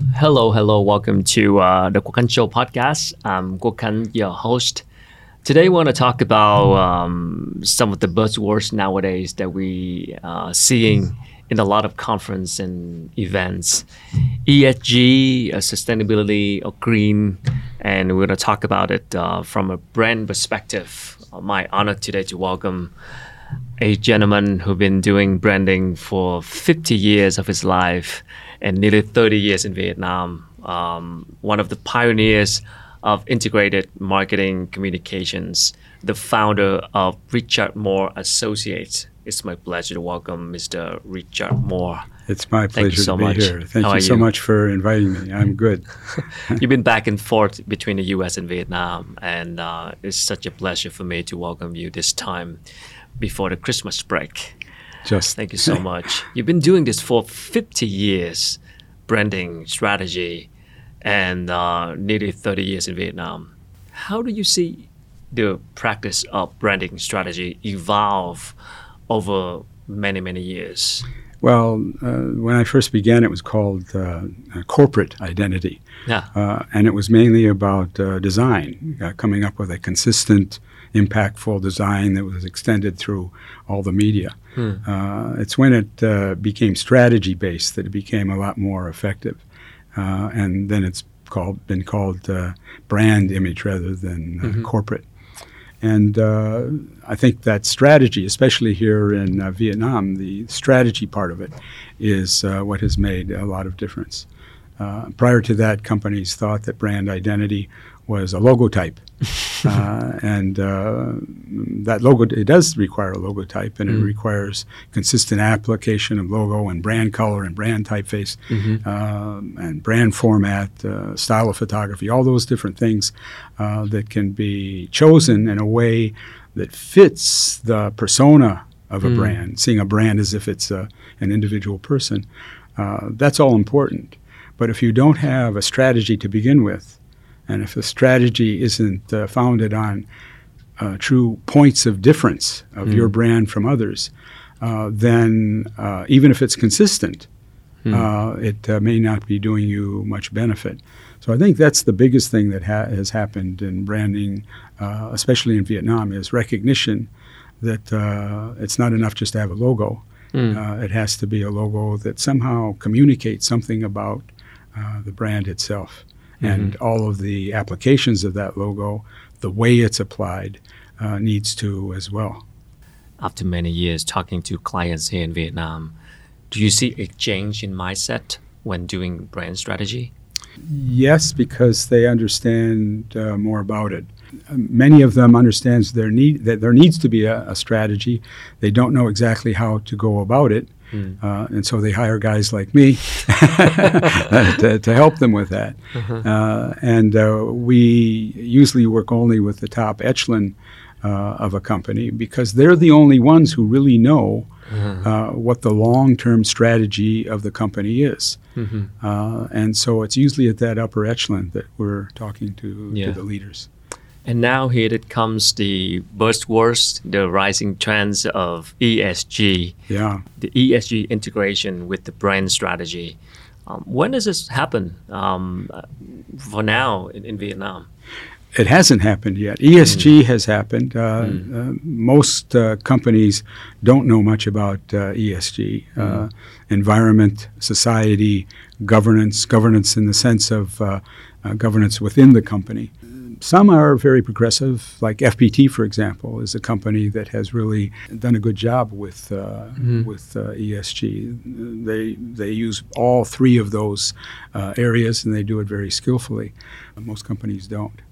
Hello, hello. Welcome to uh, the Quoc Khanh Show podcast. I'm Quoc Khanh, your host. Today, we want to talk about um, some of the buzzwords nowadays that we are seeing in a lot of conference and events. ESG, uh, sustainability, or green, and we're going to talk about it uh, from a brand perspective. Uh, my honor today to welcome a gentleman who's been doing branding for 50 years of his life and nearly 30 years in Vietnam. Um, one of the pioneers of integrated marketing communications, the founder of Richard Moore Associates. It's my pleasure to welcome Mr. Richard Moore. It's my pleasure so to be much. here. Thank How you so you? much for inviting me. I'm good. You've been back and forth between the U.S. and Vietnam, and uh, it's such a pleasure for me to welcome you this time before the Christmas break. Just Thank you so much. You've been doing this for 50 years, branding strategy, and uh, nearly 30 years in Vietnam. How do you see the practice of branding strategy evolve over many, many years? Well, uh, when I first began, it was called uh, uh, corporate identity, Yeah. uh, and it was mainly about uh, design, uh, coming up with a consistent, impactful design that was extended through all the media. Uh, it's when it uh, became strategy based that it became a lot more effective, uh, and then it's called been called uh, brand image rather than uh, corporate. And uh, I think that strategy, especially here in uh, Vietnam, the strategy part of it is uh, what has made a lot of difference. Uh, prior to that, companies thought that brand identity was a logotype. uh, and uh, that logo, it does require a logotype, and it requires consistent application of logo and brand color and brand typeface um, and brand format, uh, style of photography, all those different things uh, that can be chosen in a way that fits the persona of a brand, seeing a brand as if it's a, an individual person. Uh, that's all important. But if you don't have a strategy to begin with, and if the strategy isn't uh, founded on uh, true points of difference of your brand from others, uh, then uh, even if it's consistent, uh, it uh, may not be doing you much benefit. So I think that's the biggest thing that ha- has happened in branding, uh, especially in Vietnam, is recognition that uh, it's not enough just to have a logo. Uh, it has to be a logo that somehow communicates something about uh, the brand itself and all of the applications of that logo, the way it's applied, uh, needs to as well. After many years talking to clients here in Vietnam, do you see a change in mindset when doing brand strategy? Yes, because they understand uh, more about it. Uh, Many of them understands there need that there needs to be a, a strategy. They don't know exactly how to go about it, uh, and so they hire guys like me to, to help them with that. Uh, and uh, we usually work only with the top echelon uh, of a company because they're the only ones who really know uh, what the long-term strategy of the company is. Uh, and so it's usually at that upper echelon that we're talking to, Yeah. to the leaders. And now here it comes the buzzwords, the rising trends of ESG, Yeah. the ESG integration with the brand strategy. Um, when does this happen? Um, for now in, in Vietnam. It hasn't happened yet. ESG has happened. Uh, uh, most uh, companies don't know much about uh, ESG, uh, environment, society, governance, governance in the sense of uh, uh, governance within the company. Some are very progressive, like FPT, for example, is a company that has really done a good job with uh, with uh, ESG. They they use all three of those uh, areas, and they do it very skillfully. Most companies don't.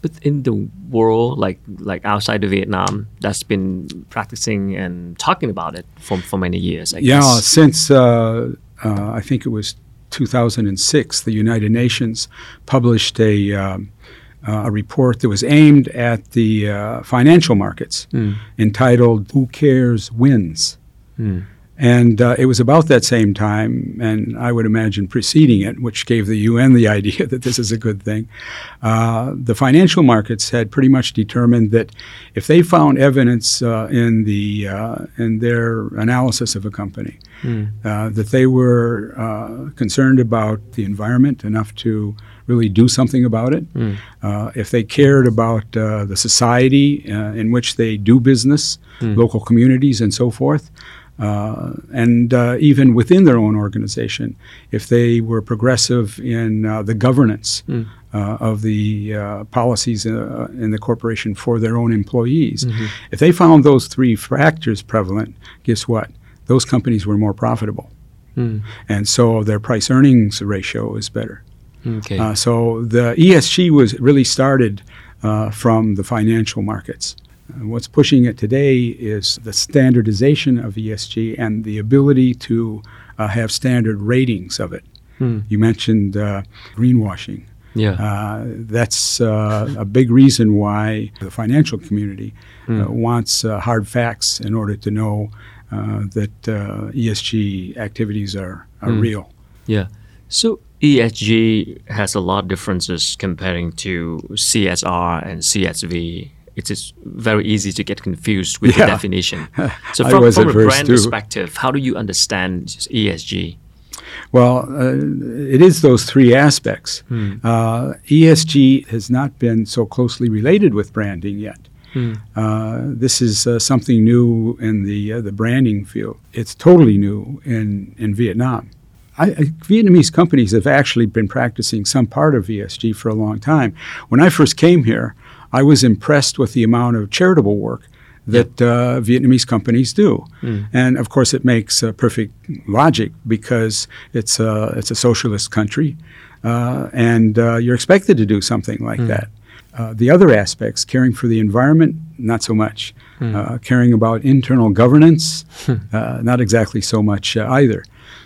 But in the world, like like outside of Vietnam, that's been practicing and talking about it for, for many years. I Yeah, guess. since uh, uh, I think it was 2006, the United Nations published a, um, uh, a report that was aimed at the uh, financial markets entitled Who Cares Wins. And uh, it was about that same time, and I would imagine preceding it, which gave the UN the idea that this is a good thing. Uh, the financial markets had pretty much determined that if they found evidence uh, in the uh, in their analysis of a company mm. that they were uh, concerned about the environment enough to really do something about it, mm. if they cared about the society in which they do business, mm. local communities, and so forth. Uh, and uh, even within their own organization, if they were progressive in uh, the governance mm. of the uh, policies uh, in the corporation for their own employees, mm-hmm. if they found those three factors prevalent, guess what? Those companies were more profitable. Mm. And so their price earnings ratio is better. Okay. so the ESG was really started from the financial markets. Uh, what's pushing it today is the standardization of ESG and the ability to uh, have standard ratings of it. Hmm. You mentioned uh, greenwashing. Yeah. Uh, that's uh, a big reason why the financial community hmm. wants hard facts in order to know that ESG activities are, are hmm. real. Yeah. So ESG has a lot of differences comparing to CSR and CSV it is very easy to get confused with yeah. the definition. So, from, from a brand too. perspective, how do you understand ESG? Well, uh, it is those three aspects. Hmm. Uh, ESG has not been so closely related with branding yet. Hmm. Uh, this is uh, something new in the uh, the branding field. It's totally new in in Vietnam. I, Vietnamese companies have actually been practicing some part of ESG for a long time. When I first came here, I was impressed with the amount of charitable work that uh, Vietnamese companies do. Mm. And of course, it makes uh, perfect logic because it's a, it's a socialist country uh, and uh, you're expected to do something like mm. that. Uh, the other aspects, caring for the environment, not so much. Mm. caring about internal governance, not exactly so much either.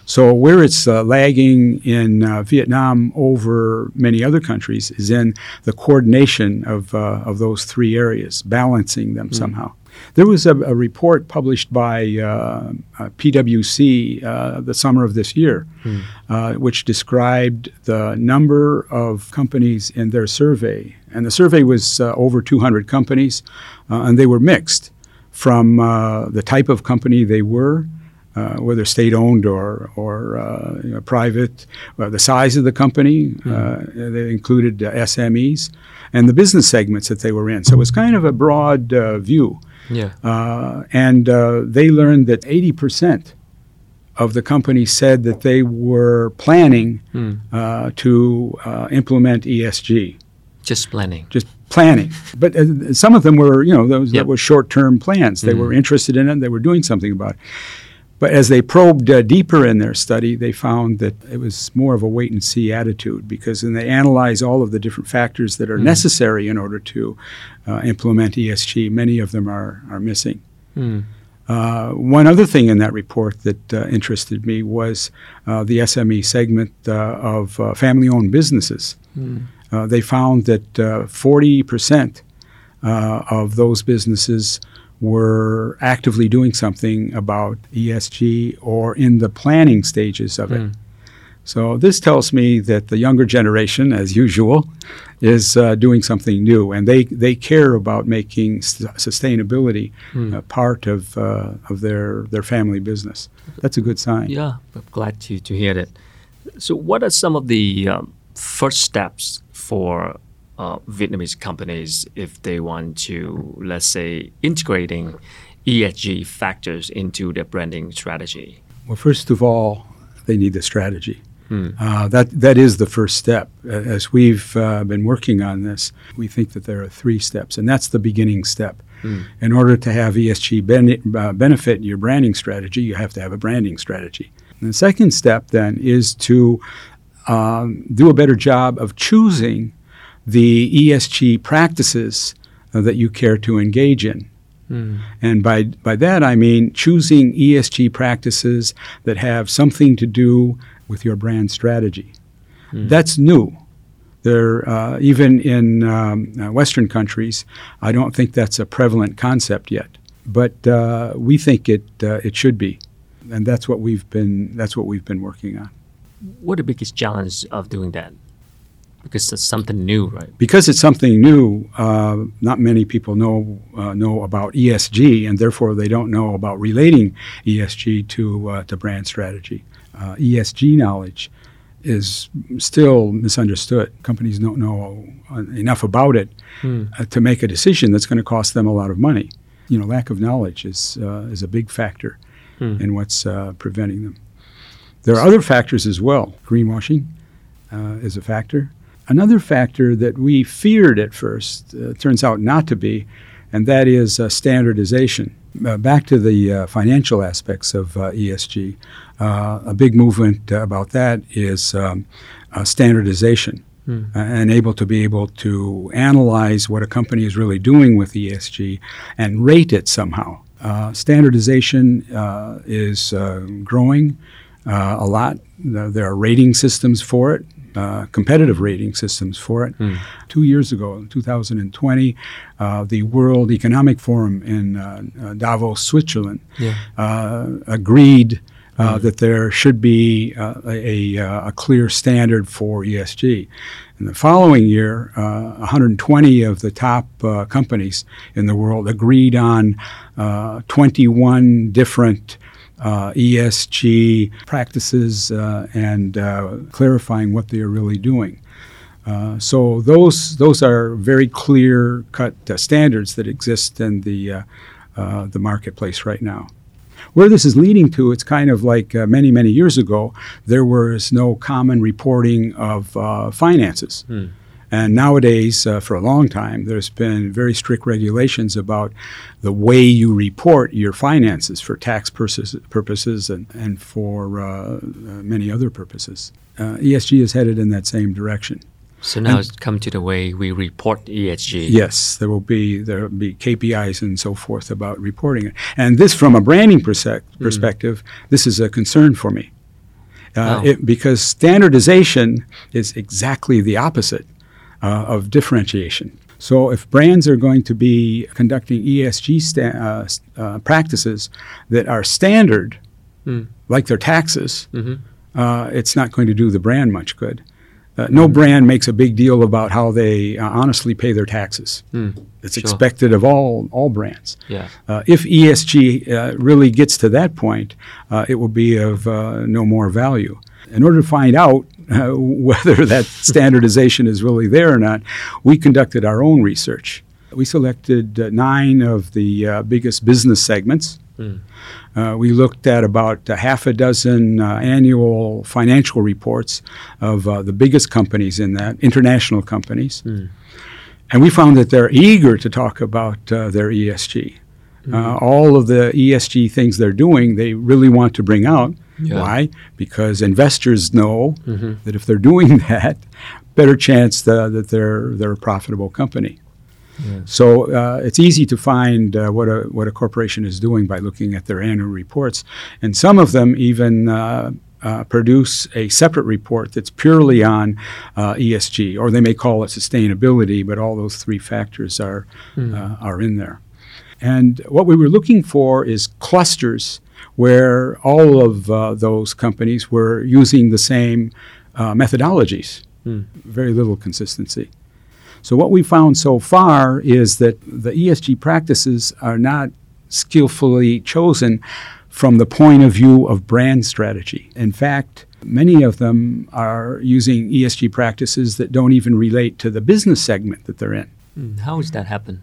So where it's uh, lagging in uh, Vietnam over many other countries is in the coordination of, uh, of those three areas, balancing them mm. somehow. There was a, a report published by uh, uh, PwC uh, the summer of this year, mm. which described the number of companies in their survey. And the survey was over 200 companies, and they were mixed from the type of company they were uh, whether state owned or, or uh, you know, private, uh, the size of the company, mm-hmm. they included SMEs, and the business segments that they were in. So it was kind of a broad view. Yeah. and they learned that 80% of the company said that they were planning mm. uh, to uh, implement ESG. Just planning. Just planning. But uh, some of them were, you know, those yep. that were short-term plans. They mm. were interested in it. They were doing something about it. But as they probed uh, deeper in their study, they found that it was more of a wait and see attitude because when they analyze all of the different factors that are mm. necessary in order to uh, implement ESG, many of them are, are missing. Mm. Uh, one other thing in that report that uh, interested me was uh, the SME segment uh, of family owned businesses. Mm. they found that 40% of those businesses were actively doing something about ESG or in the planning stages of it. Mm. So this tells me that the younger generation, as usual, is uh, doing something new, and they, they care about making st- sustainability mm. uh, part of uh, of their their family business. That's a good sign. Yeah, I'm glad to to hear that. So, what are some of the um, first steps for uh, Vietnamese companies if they want to, let's say, integrating ESG factors into their branding strategy? Well, first of all, they need the strategy. Hmm. Uh, that that is the first step. As we've uh, been working on this, we think that there are three steps, and that's the beginning step. Hmm. In order to have ESG ben- uh, benefit your branding strategy, you have to have a branding strategy. And the second step then is to um, do a better job of choosing the ESG practices uh, that you care to engage in. Mm. And by, by that, I mean choosing ESG practices that have something to do with your brand strategy. Mm. That's new. There, uh, even in um, uh, Western countries, I don't think that's a prevalent concept yet. But uh, we think it, uh, it should be. and that's what we've been that's what we've been working on. What are the biggest challenge of doing that? Because it's something new, right? Because it's something new, uh, not many people know uh, know about ESG, and therefore they don't know about relating ESG to uh, to brand strategy. Uh, ESG knowledge is still misunderstood. Companies don't know enough about it hmm. Uh, to make a decision that's going to cost them a lot of money. You know, lack of knowledge is uh, is a big factor hmm. in what's preventing them. There are other factors as well. Greenwashing is a factor. Another factor that we feared at first uh, turns out not to be, and that is uh, standardization. Uh, back to the uh, financial aspects of uh, ESG, uh, a big movement about that is um, standardization. Hmm. and able to be able to analyze what a company is really doing with ESG and rate it somehow. standardization is growing a lot. There are rating systems for it. Uh, competitive rating systems for it. Mm. Two years ago, in 2020, uh, the World Economic Forum in uh, uh Davos, Switzerland, yeah. Uh, agreed mm. that there should be a, a, clear standard for ESG. In the following year, 120 of the top companies in the world agreed on 21 different uh, ESG practices uh, and uh, clarifying what they are really doing. Uh, so those those are very clear cut uh, standards that exist in the uh, the marketplace right now. Where this is leading to, it's kind of like many many years ago, there was no common reporting of finances. Hmm. And nowadays, uh, for a long time, there's been very strict regulations about the way you report your finances for tax purposes, purposes and, and for uh, uh many other purposes. Uh, ESG is headed in that same direction. So now and, it's come to the way we report ESG. Yes, there will be there will be KPIs and so forth about reporting it. And this, from a branding perse- hmm. perspective, mm. this is a concern for me. Uh, oh. it, because standardization is exactly the opposite uh, of differentiation. So, if brands are going to be conducting ESG sta- uh, uh, practices that are standard, mm. like their taxes, mm-hmm. Uh, it's not going to do the brand much good. Uh, no mm. brand makes a big deal about how they uh, honestly pay their taxes. Mm. It's sure. expected of all all brands. Yeah. if ESG really gets to that point, it will be of no more value. In order to find out uh, whether that standardization is really there or not, we conducted our own research. We selected uh, nine of the uh, biggest business segments. Mm. we looked at about half a dozen uh, annual financial reports of the biggest companies in that, international companies. Mm. And we found that they're eager to talk about their ESG. Uh, all of the ESG things they're doing, they really want to bring out. Yeah. Why? Because investors know mm-hmm. that if they're doing that, better chance the, that they're they're a profitable company. Yeah. So uh, it's easy to find uh, what a what a corporation is doing by looking at their annual reports, and some of them even. Uh, uh produce a separate report that's purely on uh, ESG, or they may call it sustainability, but all those three factors are mm. are in there. And what we were looking for is clusters where all of uh, those companies were using the same uh, methodologies. Mm. Very little consistency. So, what we found so far is that the ESG practices are not skillfully chosen from the point of view of brand strategy. In fact, many of them are using ESG practices that don't even relate to the business segment that they're in. Mm. How does that happen?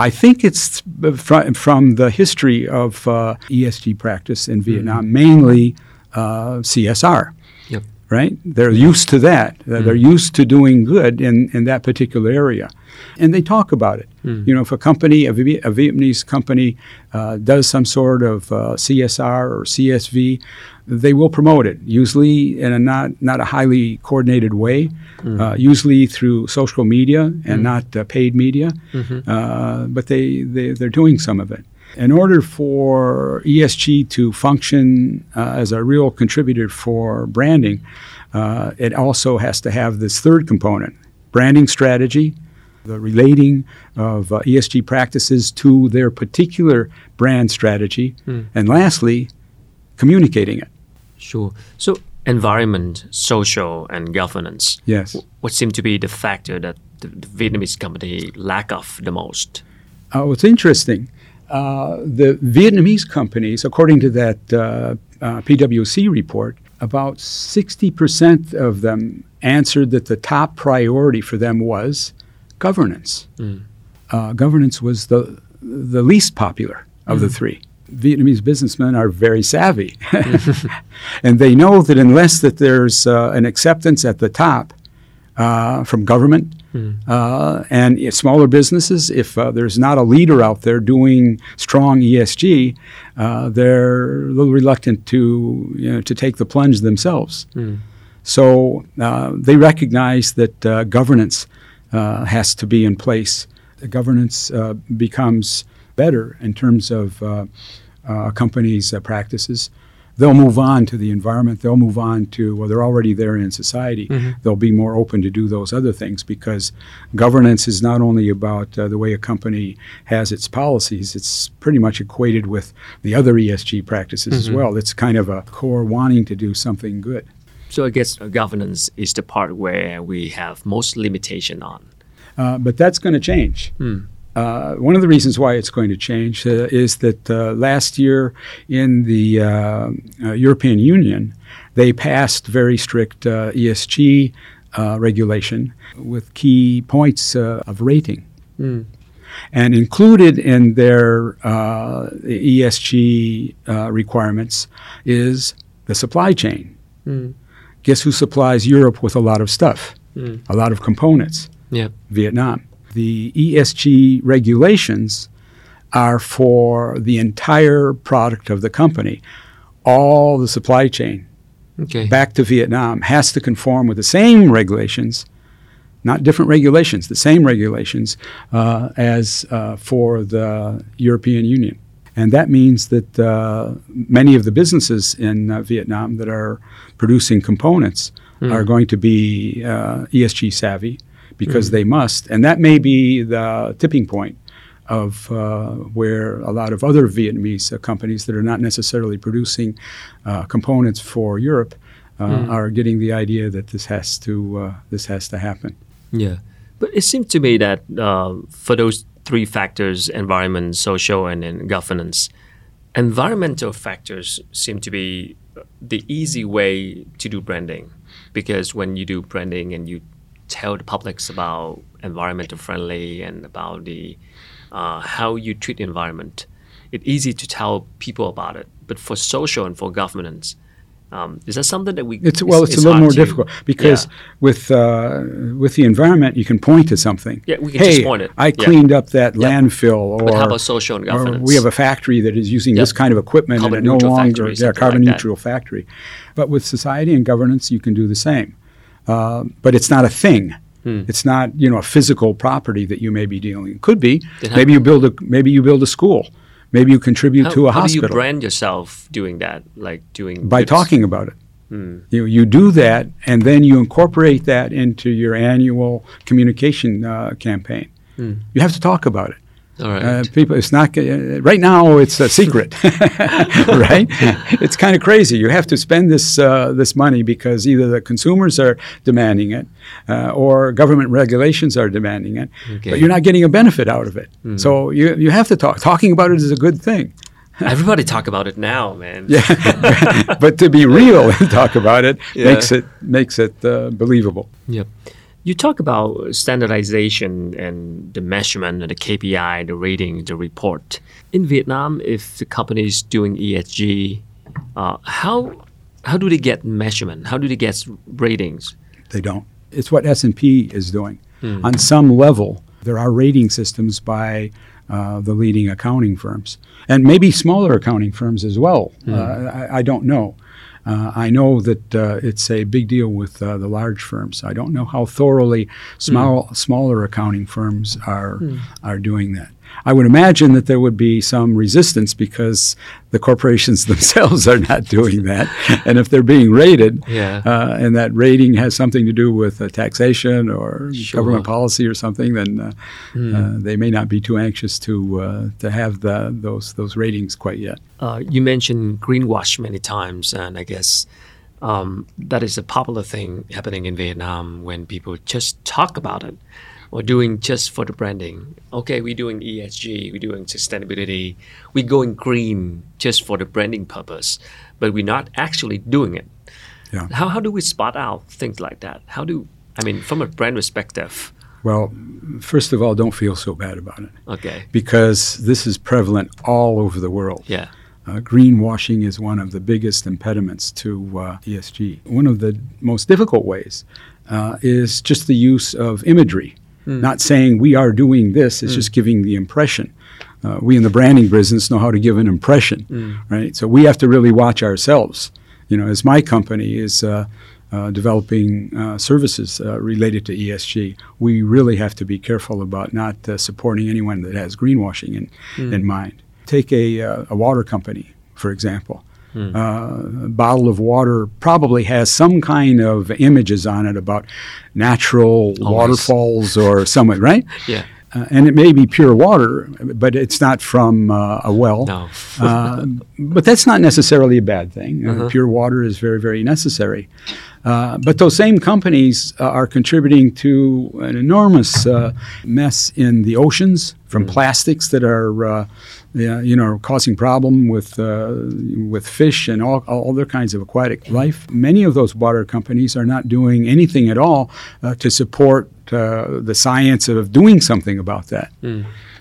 I think it's from, from the history of uh, ESG practice in Vietnam, mm-hmm. mainly uh, CSR. Yep. Right? They're used to that. Mm-hmm. They're used to doing good in, in that particular area. And they talk about it. Mm-hmm. You know, if a company, a, v- a Vietnamese company, uh, does some sort of uh, CSR or CSV, they will promote it, usually in a not, not a highly coordinated way, mm. uh, usually through social media and mm. not uh, paid media, mm-hmm. uh, but they, they, they're doing some of it. In order for ESG to function uh, as a real contributor for branding, uh, it also has to have this third component branding strategy, the relating of uh, ESG practices to their particular brand strategy, mm. and lastly, communicating it. Sure. So environment, social, and governance. Yes. What seem to be the factor that the, Vietnamese company lack of the most? Uh, what's interesting, uh, the Vietnamese companies, according to that uh, uh PwC report, about 60% of them answered that the top priority for them was governance. Mm. governance was the, the least popular of mm. the three. Vietnamese businessmen are very savvy, and they know that unless that there's uh, an acceptance at the top uh, from government mm. uh, and smaller businesses, if uh, there's not a leader out there doing strong ESG, uh, they're a little reluctant to you know, to take the plunge themselves. Mm. So uh, they recognize that governance has to be in place. The governance becomes better in terms of uh, a company's uh, practices, they'll move on to the environment. They'll move on to, well, they're already there in society. Mm-hmm. They'll be more open to do those other things because governance is not only about uh, the way a company has its policies, it's pretty much equated with the other ESG practices mm-hmm. as well. It's kind of a core wanting to do something good. So I guess governance is the part where we have most limitation on. Uh, but that's going to change. Mm. Uh, one of the reasons why it's going to change uh, is that uh, last year in the uh, uh, European Union, they passed very strict uh, ESG regulation with key points of rating. Mm. And included in their ESG requirements is the supply chain. Mm. Guess who supplies Europe with a lot of stuff, mm. a lot of components? Yep. Vietnam the ESG regulations are for the entire product of the company. All the supply chain okay. back to Vietnam has to conform with the same regulations, not different regulations, the same regulations uh, as uh, for the European Union. And that means that uh, many of the businesses in uh, Vietnam that are producing components mm. are going to be uh, ESG savvy because mm-hmm. they must. And that may be the tipping point of uh, where a lot of other Vietnamese uh, companies that are not necessarily producing uh, components for Europe mm. are getting the idea that this has to uh, this has to happen. Yeah, but it seems to me that uh, for those three factors: environment, social, and then governance, environmental factors seem to be the easy way to do branding because when you do branding and you tell the publics about environmental friendly and about the uh, how you treat the environment. It's easy to tell people about it, but for social and for governance, um, is that something that we? It's well, it's, it's a little more to, difficult because yeah. with uh, with the environment, you can point to something. Yeah, we can hey, just point it. I cleaned up that yep. landfill, or but how about social and governance? we have a factory that is using yep. this kind of equipment, carbon and it no longer yeah, carbon like neutral factory. But with society and governance, you can do the same. Uh, but it's not a thing. Hmm. It's not you know a physical property that you may be dealing. It could be. maybe you build a maybe you build a school. Maybe you contribute how, to a how hospital. How do you brand yourself doing that? Like doing by talking about it. Hmm. You you do that, and then you incorporate that into your annual communication uh, campaign. Hmm. You have to talk about it. All right. Uh, people, it's not uh, right now. It's a secret, right? it's kind of crazy. You have to spend this uh, this money because either the consumers are demanding it, uh, or government regulations are demanding it. Okay. But you're not getting a benefit out of it. Mm. So you you have to talk. Talking about it is a good thing. Everybody talk about it now, man. yeah, but to be real and talk about it yeah. makes it makes it uh, believable. Yep. You talk about standardization and the measurement and the KPI, the rating, the report. In Vietnam, if the company is doing ESG, uh, how how do they get measurement? How do they get ratings? They don't. It's what S and P is doing. Hmm. On some level, there are rating systems by uh, the leading accounting firms, and maybe smaller accounting firms as well. Hmm. Uh, I, I, don't know. Uh, I know that uh, it's a big deal with uh, the large firms. I don't know how thoroughly small, mm. smaller accounting firms are mm. are doing that. I would imagine that there would be some resistance because the corporations themselves are not doing that. and if they're being rated, Yeah. uh, and that rating has something to do with uh, taxation or Sure. government policy or something, then uh, uh, they may not be too anxious to uh, to have the, those those ratings quite yet. Uh, you mentioned greenwash many times, and I guess um, that is a popular thing happening in Vietnam when people just talk about it or doing just for the branding. Okay, we're doing ESG, we're doing sustainability, we're going green just for the branding purpose, but we're not actually doing it. Yeah. How, how do we spot out things like that? How do, I mean, from a brand perspective, Well, first of all, don't feel so bad about it okay, because this is prevalent all over the world. yeah, Uh, greenwashing is one of the biggest impediments to uh, ESG. One of the most difficult ways uh, is just the use of imagery. Not saying we are doing this, it's just giving the impression. Uh, we in the branding business know how to give an impression, right? So we have to really watch ourselves. You know, as my company is uh, uh, developing uh, services uh, related to ESG, we really have to be careful about not uh, supporting anyone that has greenwashing in, in mind. Take a, uh, a water company, for example. Uh, a bottle of water probably has some kind of images on it about natural waterfalls or something, right? yeah, Uh, and it may be pure water, but it's not from uh, a well. no, Uh, but that's not necessarily a bad thing. Uh, pure water is very, very necessary. Uh, but those same companies uh, are contributing to an enormous uh, mess in the oceans from plastics that are, uh, yeah, you know, causing problem with uh, with fish and all, all other kinds of aquatic life. Many of those water companies are not doing anything at all uh, to support uh, the science of doing something about that.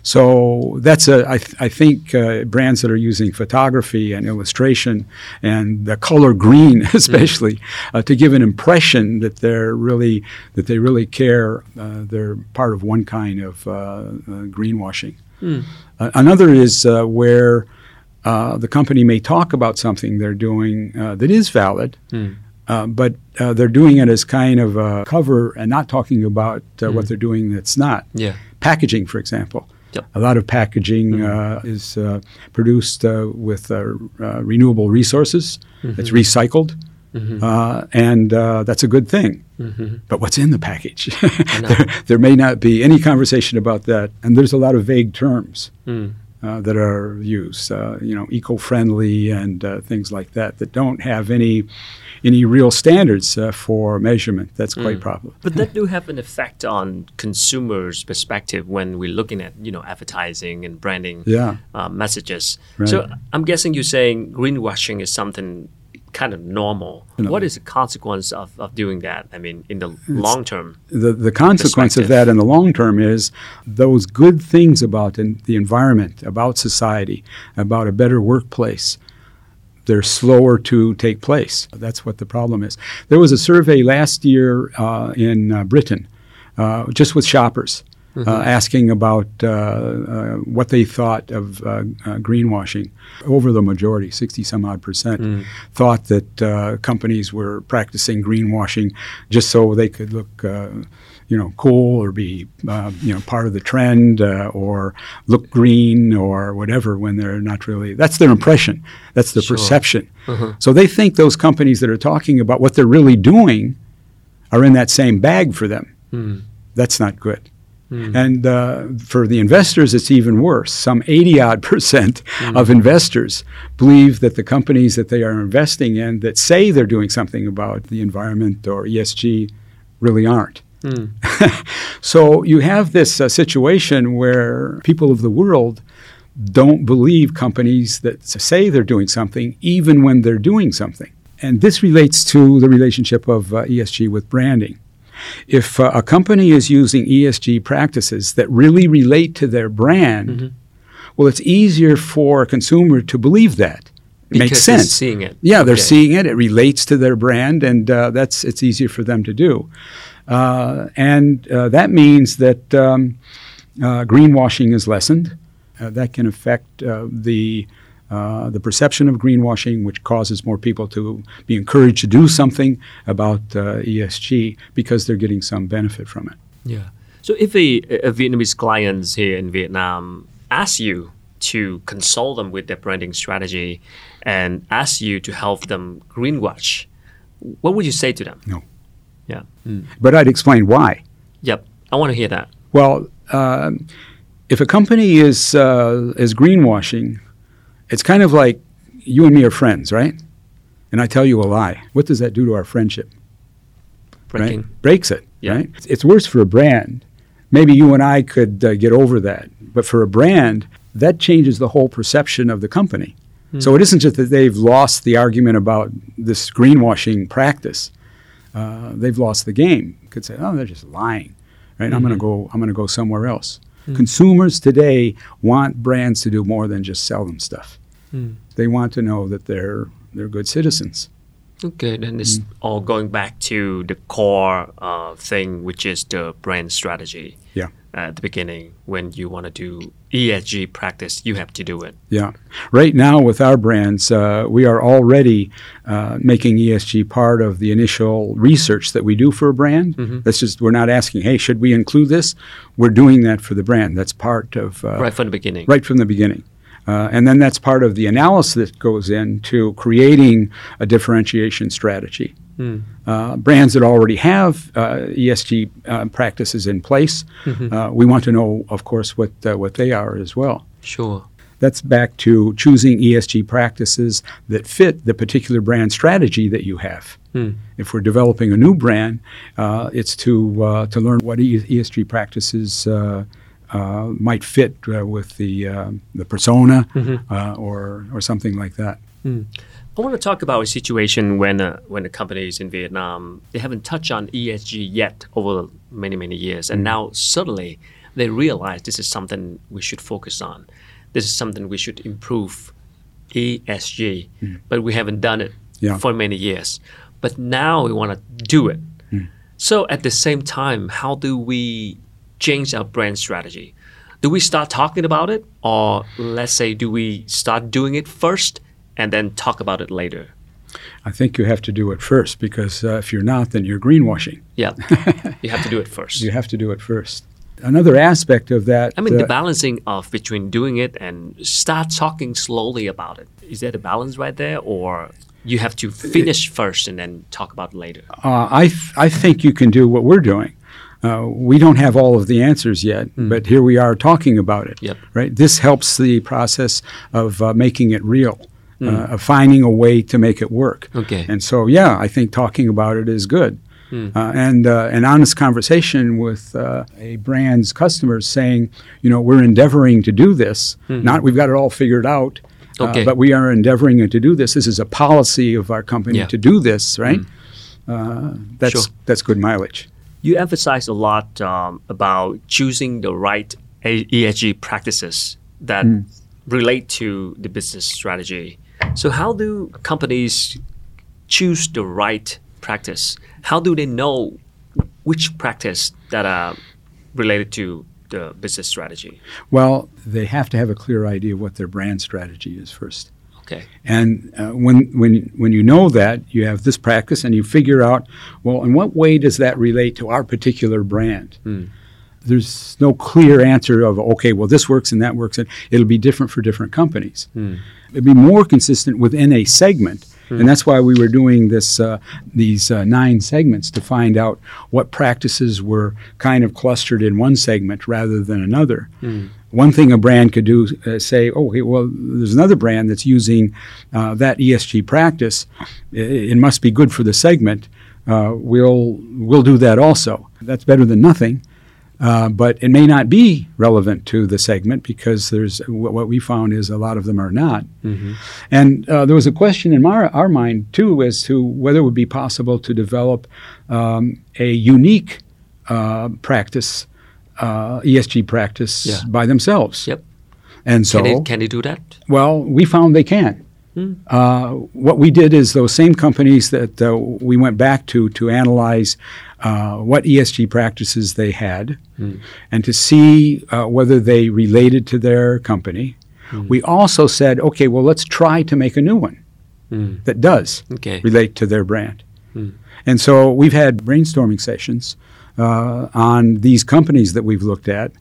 So that's a I, th- I think uh, brands that are using photography and illustration and the color green especially uh, to give an impression that they're really that they really care. Uh, they're part of one kind of uh, greenwashing. Uh, another is uh, where uh, the company may talk about something they're doing uh, that is valid. Uh, but uh, they're doing it as kind of a cover and not talking about uh, what they're doing that's not yeah, packaging, for example. Yep. A lot of packaging uh, is uh, produced uh, with uh, uh, renewable resources. It's recycled, uh, and uh, that's a good thing. But what's in the package? there, there may not be any conversation about that, and there's a lot of vague terms. Uh, that are used, uh, you know, eco-friendly and uh, things like that, that don't have any any real standards uh, for measurement. That's quite problem. But that do have an effect on consumers' perspective when we're looking at you know advertising and branding Yeah. uh, messages. Right. So I'm guessing you're saying greenwashing is something kind of normal. No. What is the consequence of, of doing that? I mean, in the long term. the, the consequence of that in the long term is those good things about in, the environment, about society, about a better workplace, they're slower to take place. That's what the problem is. There was a survey last year uh, in uh, Britain, uh, just with shoppers. Uh, asking about uh, uh, what they thought of uh, uh, greenwashing. Over the majority, 60 some odd percent, thought that uh, companies were practicing greenwashing just so they could look, uh, you know, cool or be, uh, you know, part of the trend uh, or look green or whatever when they're not really. That's their impression. That's the Sure. perception. So they think those companies that are talking about what they're really doing are in that same bag for them. That's not good. And uh, for the investors, it's even worse. Some 80 odd percent of investors believe that the companies that they are investing in that say they're doing something about the environment or ESG really aren't. so you have this uh, situation where people of the world don't believe companies that say they're doing something, even when they're doing something. And this relates to the relationship of uh, ESG with branding. If uh, a company is using ESG practices that really relate to their brand, well, it's easier for a consumer to believe that. It Because makes they're sense. seeing it. Yeah, they're Okay. seeing it. It relates to their brand, and uh, that's it's easier for them to do. Uh, and uh, that means that um, uh, greenwashing is lessened. Uh, that can affect uh, the uh, the perception of greenwashing, which causes more people to be encouraged to do something about uh, ESG because they're getting some benefit from it. Yeah. So if a, a Vietnamese clients here in Vietnam ask you to consult them with their branding strategy and ask you to help them greenwash, what would you say to them? No. Yeah. But I'd explain why. Yep. I want to hear that. Well, um, if a company is uh, is greenwashing, it's kind of like you and me are friends, right? And I tell you a lie. What does that do to our friendship? Breaking. Right? Breaks it. Yeah. Right? It's worse for a brand. Maybe you and I could uh, get over that, but for a brand, that changes the whole perception of the company. So it isn't just that they've lost the argument about this greenwashing practice. Uh, they've lost the game. You could say, "Oh, they're just lying." Right? I'm going to go. I'm going to go somewhere else. Consumers today want brands to do more than just sell them stuff. They want to know that they're they're good citizens. Okay, then it's all going back to the core uh, thing, which is the brand strategy. Yeah. At the beginning, when you want to do ESG practice, you have to do it. Yeah. Right now, with our brands, uh, we are already uh, making ESG part of the initial research that we do for a brand. That's just, we're not asking, hey, should we include this? We're doing that for the brand. That's part of, uh, right from the beginning. right from the beginning. Uh, and then that's part of the analysis that goes into creating a differentiation strategy. Uh, brands that already have uh, ESG uh, practices in place, uh, we want to know, of course, what uh, what they are as well. Sure. That's back to choosing ESG practices that fit the particular brand strategy that you have. If we're developing a new brand, uh, it's to uh, to learn what ESG practices uh, might fit uh, with the uh, the persona uh, or or something like that. I want to talk about a situation when uh, when the companies in Vietnam they haven't touched on ESG yet over many many years, and now suddenly they realize this is something we should focus on. This is something we should improve ESG, but we haven't done it Yeah. for many years. But now we want to do it. So at the same time, how do we change our brand strategy? Do we start talking about it, or let's say, do we start doing it first and then talk about it later? I think you have to do it first because uh, if you're not, then you're greenwashing. Yeah, you have to do it first. You have to do it first. Another aspect of that. I mean, the uh, balancing of between doing it and start talking slowly about it. Is there a balance right there, or you have to finish first and then talk about it later? Uh, I, th- I think you can do what we're doing. Uh, we don't have all of the answers yet, but here we are talking about it. Yep. Right. This helps the process of uh, making it real, uh, of finding a way to make it work. Okay. And so, yeah, I think talking about it is good. Uh, and uh, an honest conversation with uh, a brand's customers saying, you know, we're endeavoring to do this. Not we've got it all figured out, uh, Okay. but we are endeavoring to do this. This is a policy of our company Yeah. to do this, right? Uh, that's Sure. that's good mileage. You emphasize a lot um, about choosing the right ESG practices that relate to the business strategy. So, how do companies choose the right practice? How do they know which practice that are related to the business strategy? Well, they have to have a clear idea of what their brand strategy is first. Okay. And uh, when, when, when you know that, you have this practice and you figure out, well, in what way does that relate to our particular brand? There's no clear answer of, okay, well, this works and that works, and it'll be different for different companies. It'd be more consistent within a segment. And that's why we were doing this, uh, these uh, nine segments to find out what practices were kind of clustered in one segment rather than another. One thing a brand could do uh, say, oh, okay, well, there's another brand that's using uh, that ESG practice. It, it must be good for the segment. Uh, we'll we'll do that also. That's better than nothing. Uh, but it may not be relevant to the segment because there's what what we found is a lot of them are not. And uh, there was a question in our, our mind too as to whether it would be possible to develop um, a unique uh, practice, uh, ESG practice Yeah. by themselves. Yep. And so, Can they can they do that? well, we found they can. Uh, what we did is those same companies that uh, we went back to to analyze uh, what ESG practices they had and to see uh, whether they related to their company. We also said, okay, well, let's try to make a new one that does Okay. relate to their brand. And so we've had brainstorming sessions uh, on these companies that we've looked at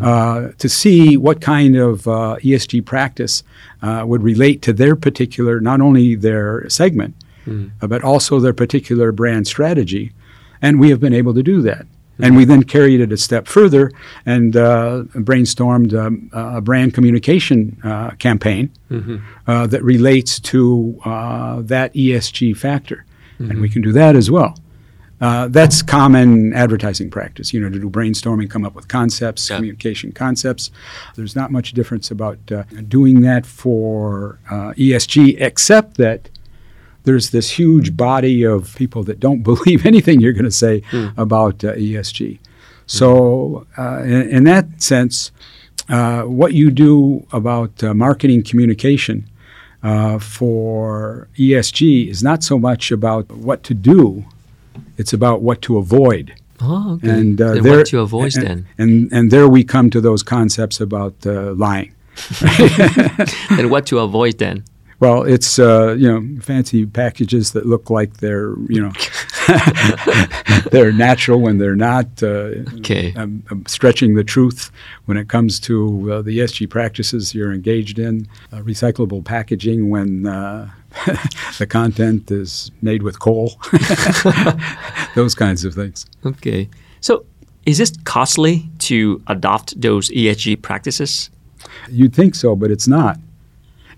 uh, to see what kind of uh, ESG practice uh, would relate to their particular, not only their segment, uh, but also their particular brand strategy. And we have been able to do that. And we then carried it a step further and uh, brainstormed um, a brand communication uh, campaign uh, that relates to uh, that ESG factor. And we can do that as well. Uh, that's common advertising practice, you know, to do brainstorming, come up with concepts, Yeah. communication concepts. There's not much difference about uh, doing that for uh, ESG, except that there's this huge body of people that don't believe anything you're going to say about uh, ESG. So, uh, in, in that sense, uh, what you do about uh, marketing communication uh, for ESG is not so much about what to do, it's about what to avoid. Oh, okay. And uh, then there, what to avoid and, then? And, and there we come to those concepts about uh, lying. and what to avoid then? Well, it's uh, you know fancy packages that look like they're you know they're natural when they're not. Uh, Okay. um, um, stretching the truth when it comes to uh, the ESG practices you're engaged in. Uh, recyclable packaging when uh, the content is made with coal. Those kinds of things. Okay. So is it costly to adopt those ESG practices? You'd think so, but it's not.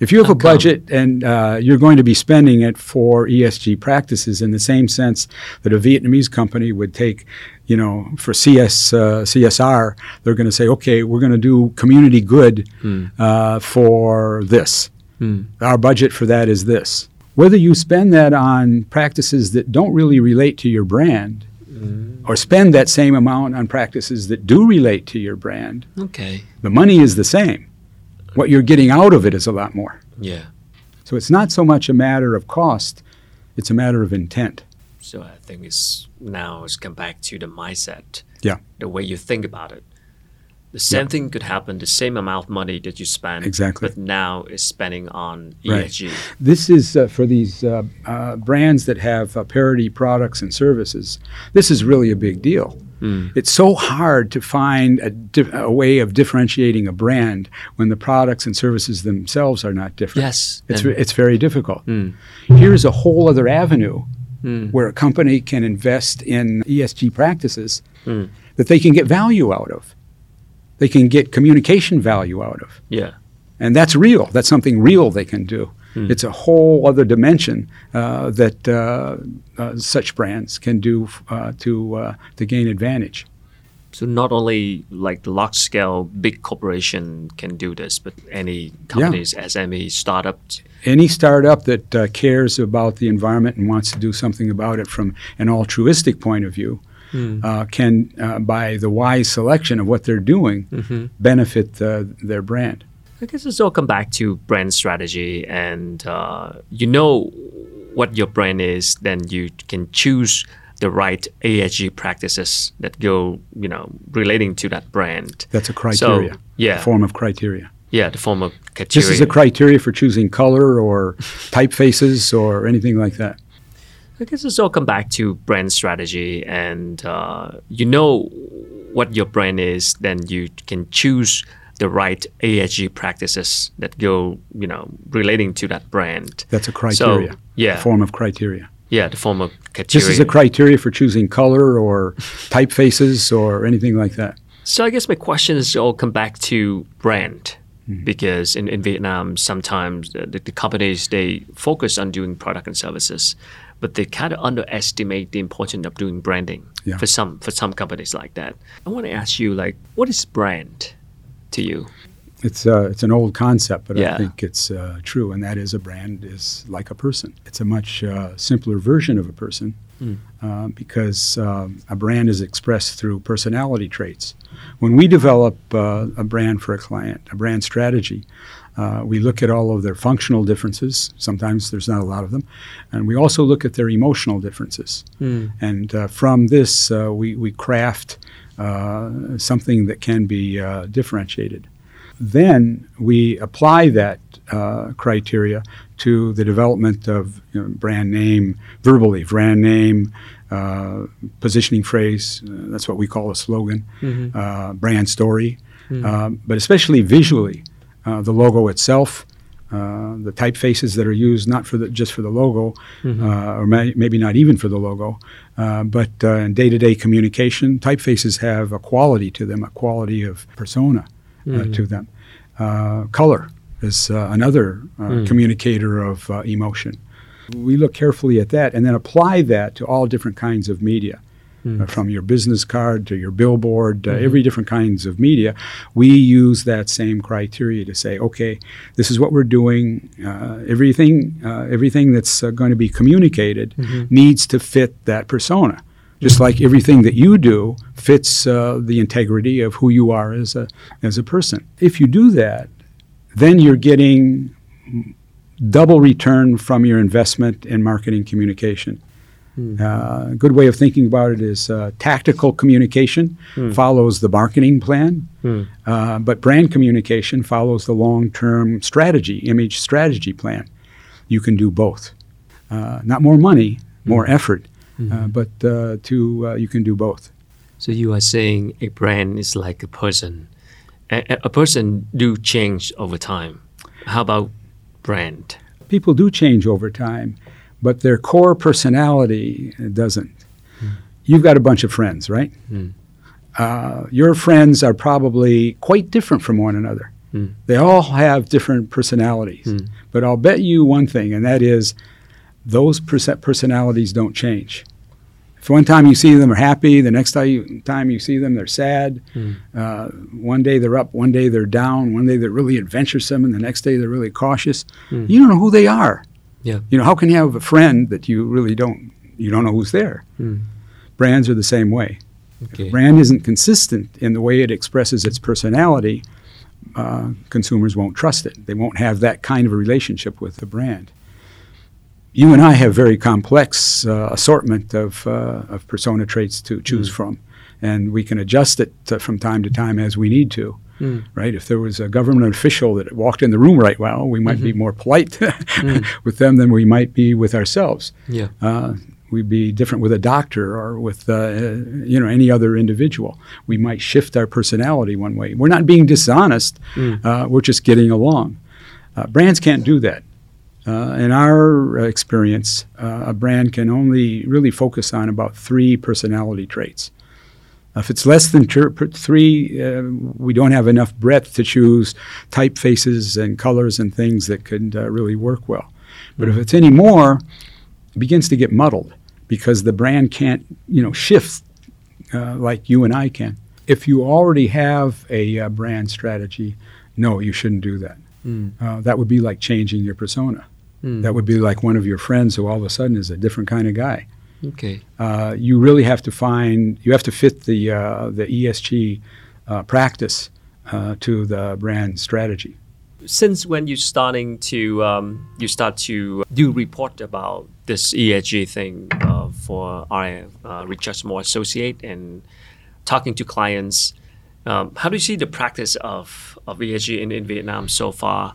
If you have How a budget and uh, you're going to be spending it for ESG practices in the same sense that a Vietnamese company would take, you know, for CS, uh, CSR, they're going to say, okay, we're going to do community good uh, for this. Our budget for that is this. Whether you spend that on practices that don't really relate to your brand, or spend that same amount on practices that do relate to your brand, Okay. the money is the same. What you're getting out of it is a lot more. Yeah. So it's not so much a matter of cost, it's a matter of intent. So I think it's now it's come back to the mindset. Yeah. The way you think about it. The same thing could happen, the same amount of money that you spend. Exactly. But now is spending on Right. ESG. This is uh, for these uh, uh, brands that have uh, parity products and services. This is really a big deal. It's so hard to find a, di- a way of differentiating a brand when the products and services themselves are not different. Yes. It's, ve- it's very difficult. Mm. Here's a whole other avenue Mm. where a company can invest in ESG practices Mm. that they can get value out of. They can get communication value out of. Yeah. And that's real. That's something real they can do. It's a whole other dimension uh, that uh, uh, such brands can do uh, to uh, to gain advantage. So not only like the large scale big corporation can do this, but any companies, SME, startups. Any startup that uh, cares about the environment and wants to do something about it from an altruistic point of view uh, can, uh, by the wise selection of what they're doing, benefit uh, their brand. I guess it's all come back to brand strategy, and uh, you know what your brand is, then you can choose the right ESG practices that go, you know, relating to that brand. That's a criteria, So, yeah, a form of criteria. yeah, the form of criteria. This is a criteria for choosing color or typefaces or anything like that. I guess it's all come back to brand strategy, and uh, you know what your brand is, then you can choose the right ESG practices that go, you know, relating to that brand. That's a criteria, yeah. a form of criteria. Yeah, the form of criteria. This is a criteria for choosing color or typefaces or anything like that. So I guess my question is all come back to brand. Mm-hmm. Because in, in Vietnam, sometimes the, the, the companies they focus on doing product and services, but they kind of underestimate the importance of doing branding Yeah. for some for some companies like that. I want to ask you, like, what is brand to you? It's uh, it's an old concept, but Yeah. I think it's uh, true, and that is a brand is like a person. It's a much uh, simpler version of a person uh, because um, a brand is expressed through personality traits. When we develop uh, a brand for a client, a brand strategy, uh, we look at all of their functional differences. Sometimes there's not a lot of them, and we also look at their emotional differences. And uh, from this, uh, we we craft uh, something that can be uh, differentiated. Then we apply that uh, criteria to the development of you know, brand name verbally, brand name, uh, positioning phrase. Uh, that's what we call a slogan, uh, brand story, uh, but especially visually, uh, the logo itself. Uh, the typefaces that are used not for the, just for the logo, uh, or may, maybe not even for the logo, uh, but uh, in day-to-day communication, typefaces have a quality to them, a quality of persona uh, to them. Uh, color is uh, another uh, communicator of uh, emotion. We look carefully at that and then apply that to all different kinds of media. Uh, from your business card to your billboard, uh, every different kinds of media, we use that same criteria to say, okay, this is what we're doing. Uh, everything, uh, everything that's uh, going to be communicated needs to fit that persona. Just like everything that you do fits uh, the integrity of who you are as a as a person. If you do that, then you're getting double return from your investment in marketing communication. Uh, a good way of thinking about it is uh, tactical communication follows the marketing plan, uh, but brand communication follows the long term strategy, image strategy plan. You can do both. Uh, not more money, more effort, uh, but uh, to uh, you can do both. So you are saying a brand is like a person. A, a- a person do change over time. How about brand? People do change over time, but their core personality doesn't. You've got a bunch of friends, right? Hmm. Uh, your friends are probably quite different from one another. Hmm. They all have different personalities. Hmm. But I'll bet you one thing, and that is those perce- personalities don't change. If one time you see them are happy, the next time you, time you see them they're sad. Uh, one day they're up, one day they're down, one day they're really adventuresome, and the next day they're really cautious. You don't know who they are. Yeah. You know, how can you have a friend that you really don't you don't know who's there? Brands are the same way. Okay. Brand isn't consistent in the way it expresses its personality. Uh, consumers won't trust it. They won't have that kind of a relationship with the brand. You and I have very complex uh, assortment of, uh, of persona traits to choose from, and we can adjust it uh, from time to time as we need to. Right? If there was a government official that walked in the room right well, we might be more polite with them than we might be with ourselves Yeah. uh, we'd be different with a doctor or with uh, you know any other individual. We might shift our personality one way. We're not being dishonest. Uh, we're just getting along. Uh, brands can't do that. Uh, in our experience, uh, a brand can only really focus on about three personality traits. If it's less than three, uh, we don't have enough breadth to choose typefaces and colors and things that could uh, really work well. But if it's any more, it begins to get muddled because the brand can't, you know, shift uh, like you and I can. If you already have a uh, brand strategy, no, you shouldn't do that. Uh, that would be like changing your persona. That would be like one of your friends who all of a sudden is a different kind of guy. Okay. Uh, you really have to find, you have to fit the uh, the ESG uh, practice uh, to the brand strategy. Since when you starting to um, you start to do report about this ESG thing uh, for our uh, Richard Moore Associate and talking to clients, um, how do you see the practice of, of ESG in, in Vietnam so far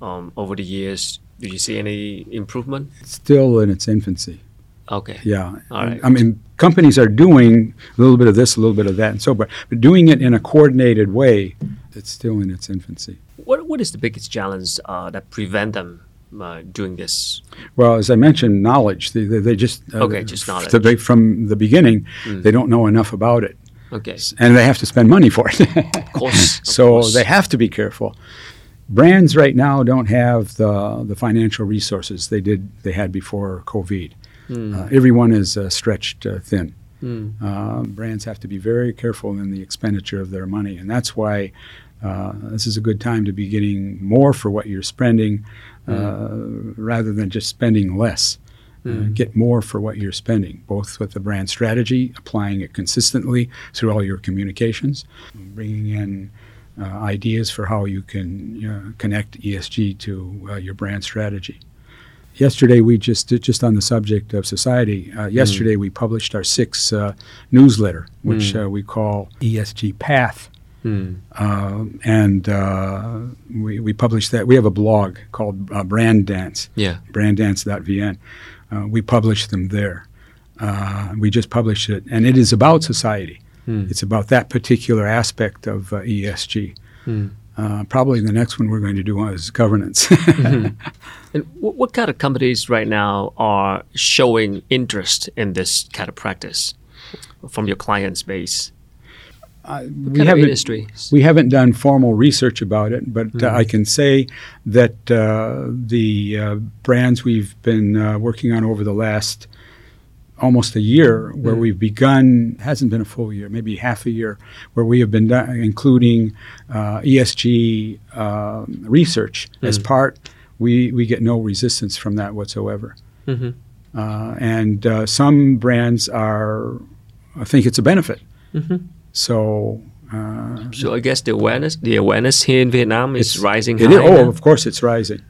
um, over the years? Do you see any improvement? It's still in its infancy. Okay. Yeah. All right. I mean, companies are doing a little bit of this, a little bit of that, and so forth, but doing it in a coordinated way, it's still in its infancy. What, what is the biggest challenge uh, that prevent them uh, doing this? Well, as I mentioned, knowledge. They, they, they just uh, Okay, just knowledge. they- from the beginning, they don't know enough about it, Okay. and they have to spend money for it. Of course. of so course. they have to be careful. Brands right now don't have the the financial resources they did they had before COVID. Uh, everyone is uh, stretched uh, thin. Uh, brands have to be very careful in the expenditure of their money, and that's why uh, this is a good time to be getting more for what you're spending, uh, rather than just spending less. Uh, get more for what you're spending, both with the brand strategy, applying it consistently through all your communications, bringing in uh, ideas for how you can connect ESG to uh, your brand strategy. Yesterday, we just just on the subject of society. Uh, yesterday, we published our sixth uh, newsletter, which uh, we call ESG Path, Hmm. uh, and uh, we we published that. We have a blog called uh, Brand Dance, Yeah. branddance.vn. Uh, we publish them there. Uh, we just published it, and it is about society. It's about that particular aspect of uh, ESG. Uh, probably the next one we're going to do is governance. And what, what kind of companies right now are showing interest in this kind of practice from your client base? Uh, we haven't we haven't done formal research about it, but uh, I can say that uh, the uh, brands we've been uh, working on over the last almost a year, where we've begun hasn't been a full year, maybe half a year, where we have been do- including uh, ESG um, research as part. We we get no resistance from that whatsoever. Mhm. Uh, and uh, some brands are, I think it's a benefit. So uh, So I guess the awareness, the awareness here in Vietnam is rising it high. is- oh, now. of course, it's rising.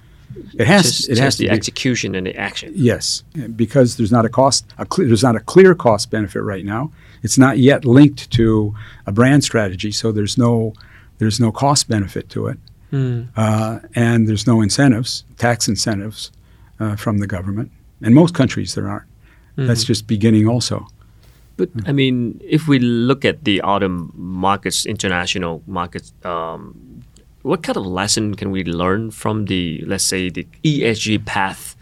It has. just, it has the be. execution and the action. Yes, because there's not a cost. A clear, there's not a clear cost benefit right now. It's not yet linked to a brand strategy, so there's no there's no cost benefit to it, Hmm. uh, and there's no incentives, tax incentives uh, from the government. In most countries, there aren't. Hmm. That's just beginning also. But I mean, if we look at the autumn markets, international markets, um, what kind of lesson can we learn from the, let's say, the ESG path,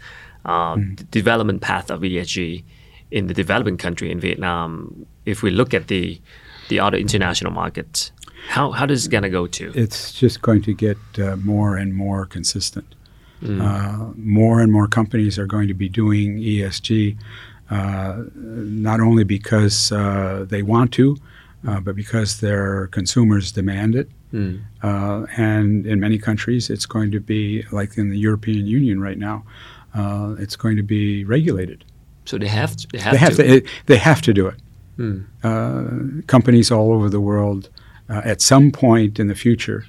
uh, the development path of ESG in the developing country in Vietnam? If we look at the the other international markets, how how does it gonna go to? It's just going to get uh, more and more consistent. Uh, more and more companies are going to be doing ESG, uh, not only because uh, they want to, uh, but because their consumers demand it. Mm. Uh, and in many countries, it's going to be like in the European Union right now. Uh, it's going to be regulated. So they have to, they have They have to. to. It, they have to do it. Mm. Uh, companies all over the world, uh, at some point in the future,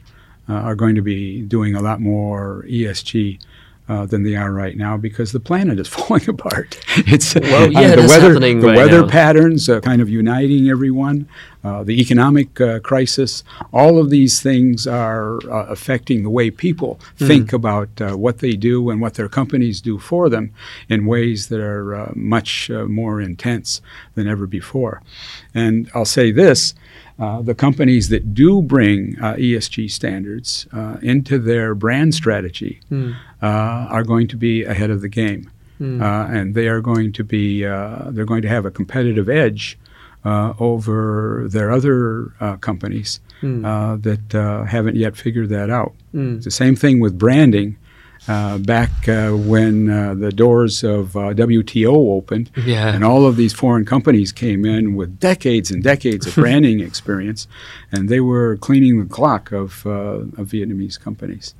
uh, are going to be doing a lot more ESG. Uh, than they are right now because the planet is falling apart. It's Well, yeah, the that's weather, the right weather now. patterns, uh, kind of uniting everyone, uh, the economic uh, crisis. All of these things are uh, affecting the way people think about uh, what they do and what their companies do for them in ways that are uh, much uh, more intense than ever before. And I'll say this. Uh, the companies that do bring uh, ESG standards uh, into their brand strategy Mm. uh, are going to be ahead of the game, Mm. uh, and they are going to be uh, they're going to have a competitive edge uh, over their other uh, companies Mm. uh, that uh, haven't yet figured that out. Mm. It's the same thing with branding. Uh, back uh, when uh, the doors of uh, WTO opened, Yeah. and all of these foreign companies came in with decades and decades of branding experience, and they were cleaning the clock of, uh, of Vietnamese companies.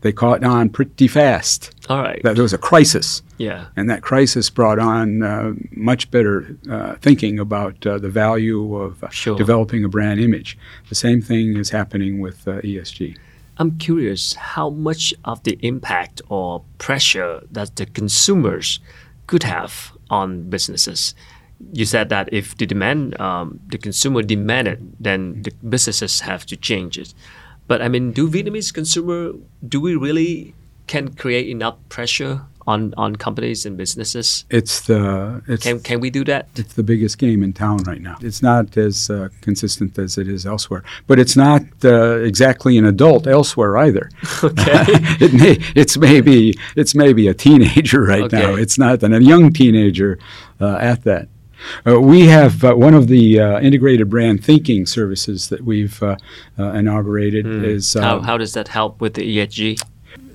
They caught on pretty fast All right. that there was a crisis, yeah. and that crisis brought on uh, much better uh, thinking about uh, the value of uh, Sure. developing a brand image. The same thing is happening with uh, ESG. I'm curious how much of the impact or pressure that the consumers could have on businesses. You said that if the demand, um, the consumer demanded, then the businesses have to change it. But I mean, do Vietnamese consumer do we really can create enough pressure on, on companies and businesses? It's the it's Can can we do that? it's the biggest game in town right now. It's not as uh, consistent as it is elsewhere, but it's not uh, exactly an adult elsewhere either. Okay. it may it's maybe it's maybe a teenager right now. It's not a young teenager uh, at that. Uh, we have uh, one of the uh, integrated brand thinking services that we've uh, uh, inaugurated is uh, Hmm. how, how does that help with the ESG?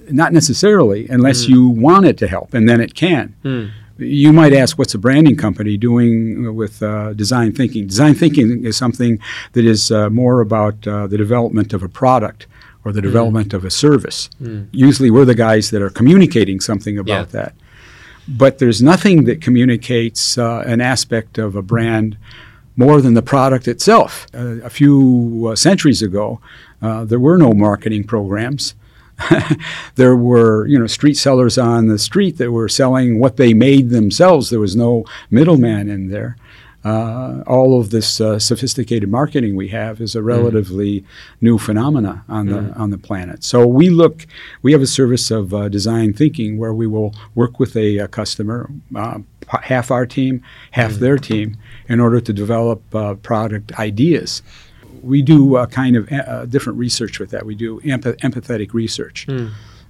Not necessarily unless you want it to help, and then it can. Hmm. You might ask, what's a branding company doing with uh, design thinking? Design thinking is something that is uh, more about uh, the development of a product or the development of a service. Usually, we're the guys that are communicating something about Yeah. that. But there's nothing that communicates uh, an aspect of a brand more than the product itself. Uh, a few uh, centuries ago, uh, there were no marketing programs. there were, you know, street sellers on the street that were selling what they made themselves. There was no middleman in there. Uh, all of this uh, sophisticated marketing we have is a relatively new phenomena on the on the planet. So we look, we have a service of uh, design thinking where we will work with a, uh customer, uh, half our team, half their team, in order to develop uh, product ideas. We do a kind of uh, different research with that. We do empath- empathetic research.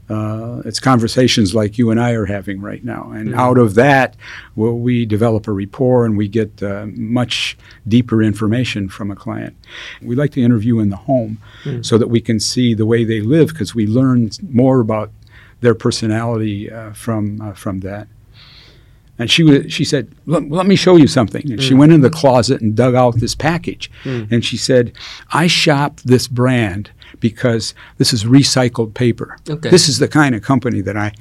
Uh, it's conversations like you and I are having right now. And out of that, well, we develop a rapport and we get uh, much deeper information from a client. We like to interview in the home so that we can see the way they live because we learn more about their personality uh, from, uh, from that. And she was, she said, let, me show you something. And she mm. went in the closet and dug out this package. Mm. And she said, I shop this brand because this is recycled paper. Okay. This is the kind of company that I.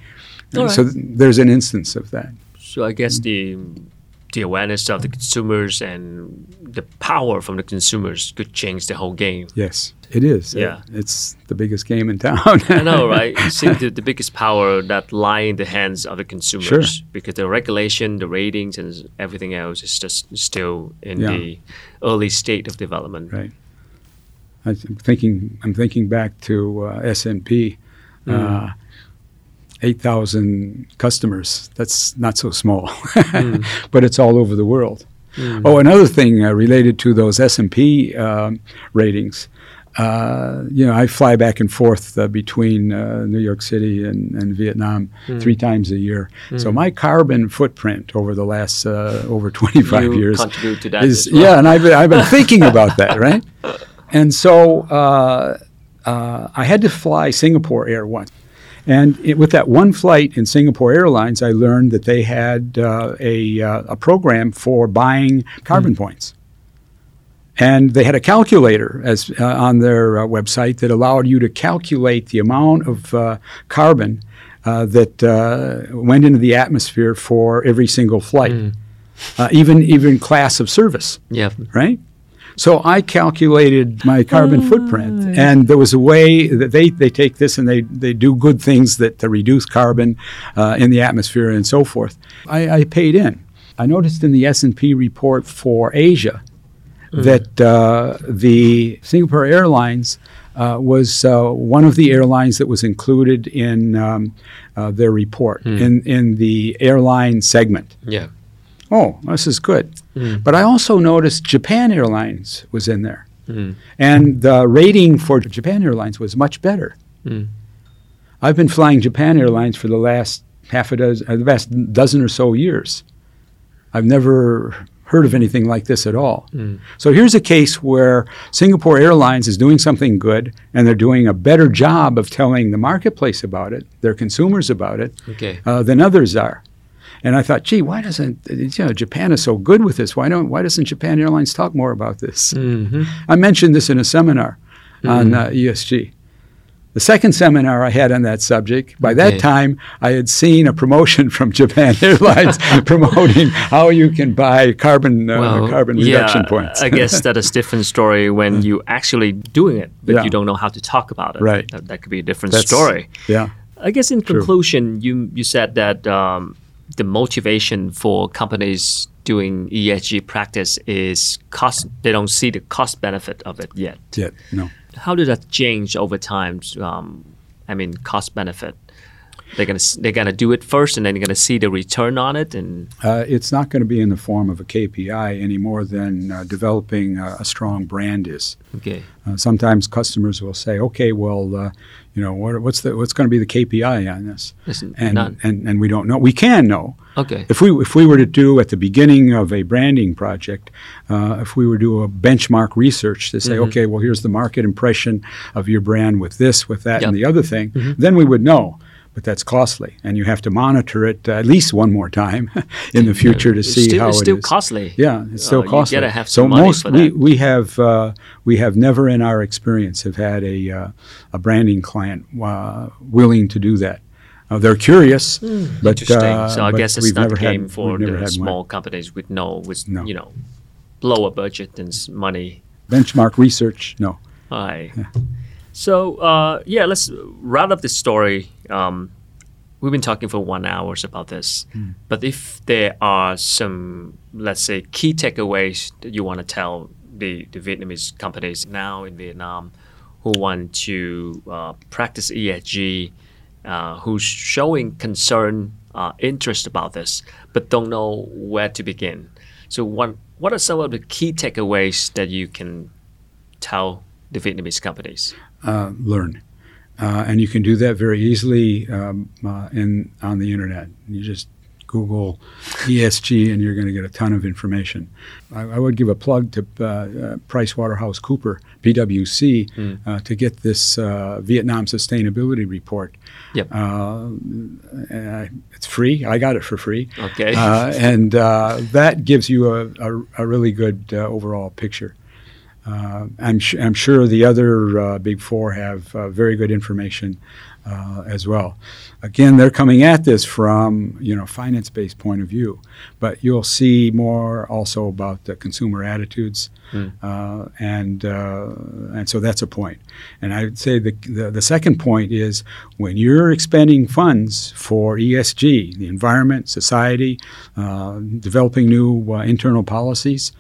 All So th- there's an instance of that. So I guess mm. the the awareness of the consumers and the power from the consumers could change the whole game. Yes, it is. Yeah. It- it's the biggest game in town. I know, right? You see the, the biggest power that lie in the hands of the consumers Sure. because the regulation, the ratings, and everything else is just still in Yeah. the early state of development. Right. I'm thinking. I'm thinking back to uh, S and P. Mm. Uh, Eight thousand customers. That's not so small, Mm. but it's all over the world. Oh, another thing uh, related to those S and P um, ratings. Uh, you know, I fly back and forth uh, between uh, New York City and, and Vietnam Mm. three times a year. So my carbon footprint over the last uh, over 25 You years contribute to that is well. yeah, and I've been, I've been thinking about that, right? And so uh, uh, I had to fly Singapore Air once. And it, with that one flight in Singapore Airlines, I learned that they had uh, a, uh, a program for buying carbon points. And they had a calculator as uh, on their uh, website that allowed you to calculate the amount of uh, carbon uh, that uh, went into the atmosphere for every single flight, uh, even even class of service Yeah. right? So I calculated my carbon footprint, and there was a way that they, they take this and they, they do good things that to reduce carbon uh, in the atmosphere and so forth. I, I paid in. I noticed in the S and P report for Asia that uh, the Singapore Airlines uh, was uh, one of the airlines that was included in um, uh, their report in in the airline segment. Yeah. Oh, this is good. Mm. But I also noticed Japan Airlines was in there. Mm. And the rating for Japan Airlines was much better. Mm. I've been flying Japan Airlines for the last half a dozen, uh, the last dozen or so years. I've never heard of anything like this at all. Mm. So here's a case where Singapore Airlines is doing something good and they're doing a better job of telling the marketplace about it, their consumers about it, Okay. uh, than others are. And I thought, gee, why doesn't you know Japan is so good with this? Why don't why doesn't Japan Airlines talk more about this? hmm I mentioned this in a seminar on uh, ESG. The second seminar I had on that subject, by Okay. that time I had seen a promotion from Japan Airlines promoting how you can buy carbon uh, carbon reduction yeah, points. I guess that is different story when you actually doing it, but Yeah. you don't know how to talk about it. Right. That, that could be a different That's- story. yeah. I guess in conclusion, you you said that um, the motivation for companies doing ESG practice is cost. They don't see the cost benefit of it yet. Yeah, no. How did that change over time? Um, I mean, cost benefit. They're gonna they're gonna do it first, and then you're gonna see the return on it. And Uh, it's not going to be in the form of a KPI any more than uh, developing a, a strong brand is. okay, Uh, sometimes customers will say, "Okay, well, uh, you know, what, what's the what's going to be the KPI on this?" And, none. and and we don't know. We can know Okay. if we if we were to do at the beginning of a branding project, uh, if we were to do a benchmark research to say, Mhm. "Okay, well, here's the market impression of your brand with this, with that, and the other thing," Mhm. then we would know. But that's costly, and you have to monitor it uh, at least one more time in the future to see still, how it's it still is. costly. Yeah, it's still Uh, you costly. gotta have so some money most for we, that. we have uh, we have never in our experience have had a uh, a branding client uh, willing to do that. Uh, they're curious, but Interesting. uh, so I but guess it's not never the game had, for never the had one. small companies with no with No. you know lower budget and money. benchmark research. No, Hi. So uh, yeah, let's wrap up this story. Um, we've been talking for one hours about this, Hmm. but if there are some, let's say, key takeaways that you want to tell the, the Vietnamese companies now in Vietnam who want to uh, practice ESG, uh, who's showing concern uh, interest about this, but don't know where to begin. So, what what are some of the key takeaways that you can tell the Vietnamese companies? Uh, learn. Uh, and you can do that very easily um, uh, in on the internet. You just Google ESG, and you're going to get a ton of information. I, I would give a plug to uh, uh, PricewaterhouseCooper, PwC, mm. uh, to get this uh, Vietnam Sustainability Report. Yep. Uh, it's free. I got it for free. Okay. Uh, and that gives you a, a, a really good overall picture. Uh, I'm, sh- I'm, sure the other uh, big four have uh, very good information uh, as well. Again, they're coming at this from you know finance-based point of view, but you'll see more also about the consumer attitudes, mm. and uh, and so that's a point. And I would say the, the, the second point is when you're expending funds for ESG, the environment, society, uh, developing new internal policies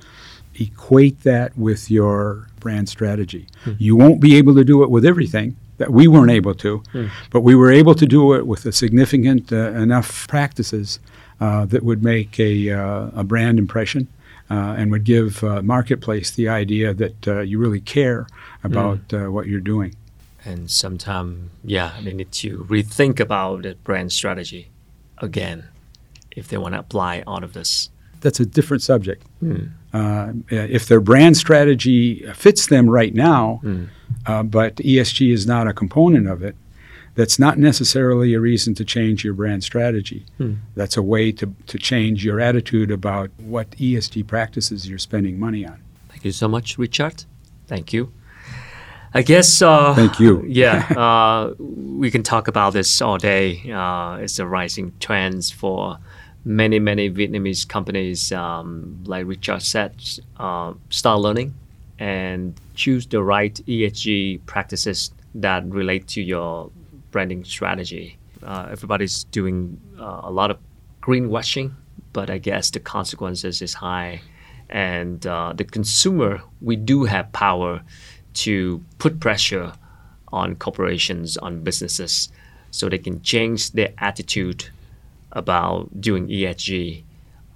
equate that with your brand strategy. Mm. You won't be able to do it with everything, that we weren't able to, mm. but we were able to do it with a significant uh, enough practices uh, that would make a, uh, a brand impression uh, and would give uh, marketplace the idea that uh, you really care about mm. what you're doing. And sometimes, yeah, they need to rethink about the brand strategy again if they want to apply all of this. That's a different subject. Mm. if their brand strategy fits them right now, mm uh, but ESG is not a component of it. That's not necessarily a reason to change your brand strategy. Hmm. That's a way to, to change your attitude about what ESG practices you're spending money on. Thank you so much, Richard. Thank you. I guess. Uh, Thank you. yeah, uh, we can talk about this all day. Uh, it's a rising trends for many, many Vietnamese companies. Um, like Richard said, uh, start learning and choose the right ESG practices that relate to your branding strategy. Uh, everybody's doing uh, a lot of greenwashing, but I guess the consequences is high. And uh, the consumer, we do have power to put pressure on corporations, on businesses, so they can change their attitude about doing ESG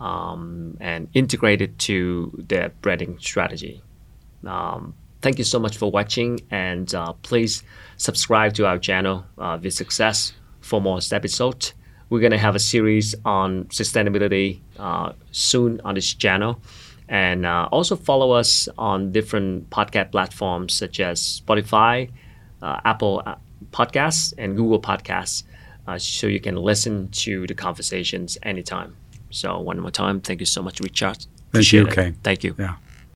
um, and integrate it to their branding strategy. Um, thank you so much for watching, and uh, please subscribe to our channel, uh, With Success, for more episodes. We're going to have a series on sustainability uh, soon on this channel. And uh, also follow us on different podcast platforms such as Spotify, uh, Apple uh, Podcasts, and Google Podcasts, uh, so you can listen to the conversations anytime. So, one more time, thank you so much, Richard. Thank you, Kay. Thank you. Yeah.